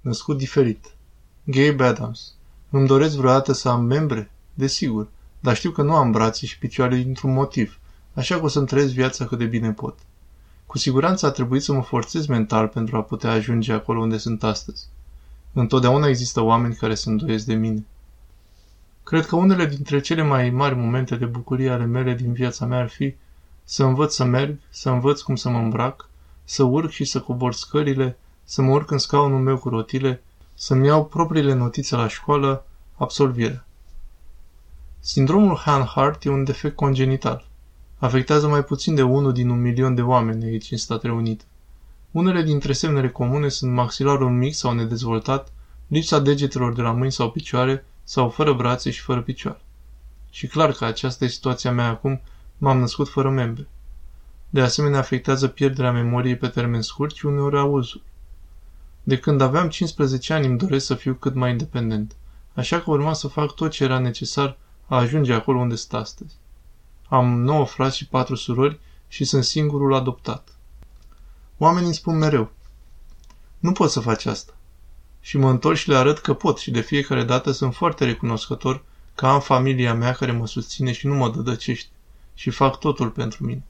Născut diferit. Gabe Adams. Îmi doresc vreodată să am membre? Desigur. Dar știu că nu am brațe și picioare dintr-un motiv, așa că o să-mi trăiesc viața cât de bine pot. Cu siguranță a trebuit să mă forțez mental pentru a putea ajunge acolo unde sunt astăzi. Întotdeauna există oameni care se îndoiesc de mine. Cred că unele dintre cele mai mari momente de bucurie ale mele din viața mea ar fi să învăț să merg, să învăț cum să mă îmbrac, să urc și să cobor scările, să mă urc în scaunul meu cu rotile, să-mi iau propriile notițe la școală, absolvirea. Sindromul Hanhart e un defect congenital. Afectează mai puțin de unul din un milion de oameni aici în Statele Unite. Unele dintre semnele comune sunt maxilarul mic sau nedezvoltat, lipsa degetelor de la mâini sau picioare, sau fără brațe și fără picioare. Și clar că aceasta e situația mea acum, m-am născut fără membre. De asemenea, afectează pierderea memoriei pe termen scurt și uneori auzul. De când aveam 15 ani îmi doresc să fiu cât mai independent, așa că urma să fac tot ce era necesar a ajunge acolo unde sunt astăzi. Am nouă frați și patru surori și sunt singurul adoptat. Oamenii îmi spun mereu, nu poți să faci asta. Și mă întorc și le arăt că pot și de fiecare dată sunt foarte recunoscător că am familia mea care mă susține și nu mă dădăcește și fac totul pentru mine.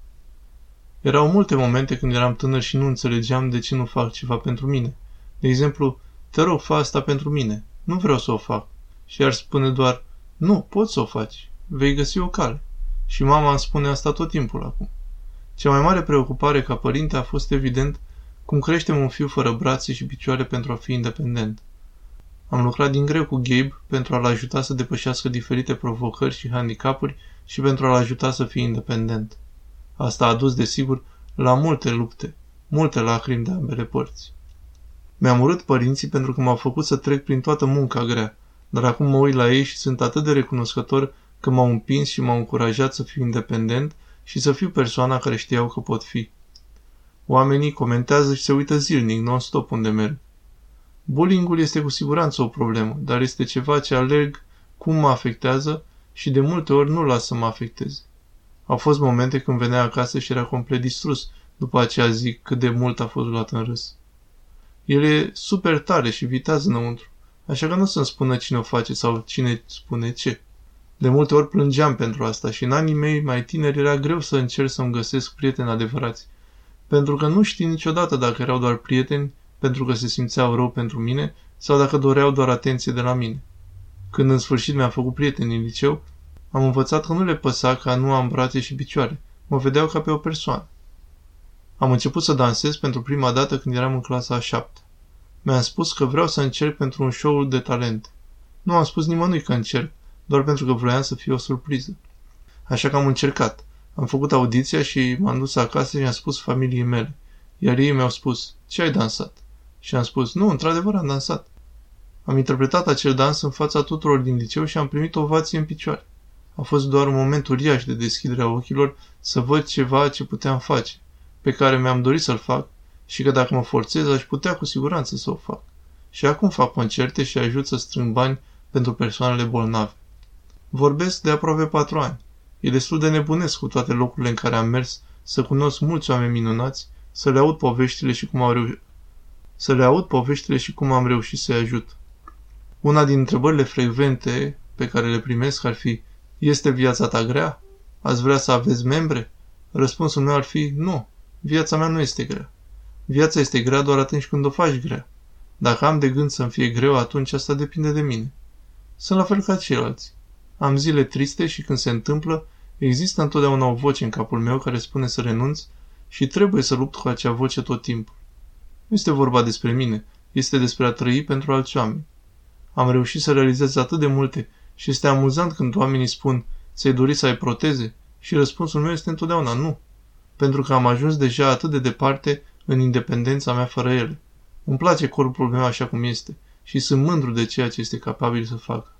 Erau multe momente când eram tânăr și nu înțelegeam de ce nu fac ceva pentru mine. De exemplu, te rog, fă asta pentru mine. Nu vreau să o fac. Și ar spune doar, nu, poți să o faci. Vei găsi o cale. Și mama îmi spune asta tot timpul acum. Cea mai mare preocupare ca părinte a fost evident cum creștem un fiu fără brațe și picioare pentru a fi independent. Am lucrat din greu cu Gabe pentru a-l ajuta să depășească diferite provocări și handicapuri și pentru a-l ajuta să fie independent. Asta a dus, desigur, la multe lupte, multe lacrimi de ambele părți. Mi-am urât părinții pentru că m-au făcut să trec prin toată munca grea, dar acum mă uit la ei și sunt atât de recunoscător că m-au împins și m-au încurajat să fiu independent și să fiu persoana care știau că pot fi. Oamenii comentează și se uită zilnic, non-stop unde merg. Bullyingul este cu siguranță o problemă, dar este ceva ce alerg cum mă afectează și de multe ori nu las să mă afecteze. Au fost momente când venea acasă și era complet distrus, după aceea zic cât de mult a fost luat în râs. El e super tare și vitează înăuntru, așa că nu să-mi spună cine o face sau cine spune ce. De multe ori plângeam pentru asta și în anii mei mai tineri era greu să încerc să-mi găsesc prieteni adevărați, pentru că nu știi niciodată dacă erau doar prieteni pentru că se simțeau rău pentru mine sau dacă doreau doar atenție de la mine. Când în sfârșit mi-am făcut prieteni în liceu, am învățat că nu le păsa că nu am brațe și picioare. Mă vedeau ca pe o persoană. Am început să dansez pentru prima dată când eram în clasa a șapte. Mi-am spus că vreau să încerc pentru un show de talent. Nu am spus nimănui că încerc, doar pentru că vroiam să fie o surpriză. Așa că am încercat. Am făcut audiția și m-am dus acasă și am spus familiei mele. Iar ei mi-au spus, ce ai dansat? Și am spus, nu, într-adevăr am dansat. Am interpretat acel dans în fața tuturor din liceu și am primit o ovație în picioare. A fost doar un moment uriaș de deschidere a ochilor să văd ceva ce puteam face, pe care mi-am dorit să-l fac și că dacă mă forțez aș putea cu siguranță să o fac. Și acum fac concerte și ajut să strâng bani pentru persoanele bolnave. Vorbesc de aproape patru ani. E destul de nebunesc cu toate locurile în care am mers să cunosc mulți oameni minunați, să le aud poveștile și cum au reușit să le aud poveștile și cum am reușit să-i ajut. Una din întrebările frecvente pe care le primesc ar fi Este viața ta grea? Ați vrea să aveți membre? Răspunsul meu ar fi Nu, viața mea nu este grea. Viața este grea doar atunci când o faci grea. Dacă am de gând să-mi fie greu, atunci asta depinde de mine. Sunt la fel ca ceilalți. Am zile triste și când se întâmplă, există întotdeauna o voce în capul meu care spune să renunț și trebuie să lupt cu acea voce tot timpul. Nu este vorba despre mine, este despre a trăi pentru alți oameni. Am reușit să realizez atât de multe și este amuzant când oamenii spun ți-ai dori să ai proteze și răspunsul meu este întotdeauna nu, pentru că am ajuns deja atât de departe în independența mea fără ele. Îmi place corpul meu așa cum este și sunt mândru de ceea ce este capabil să facă.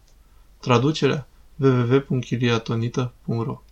Traducerea www.chiriatonita.ro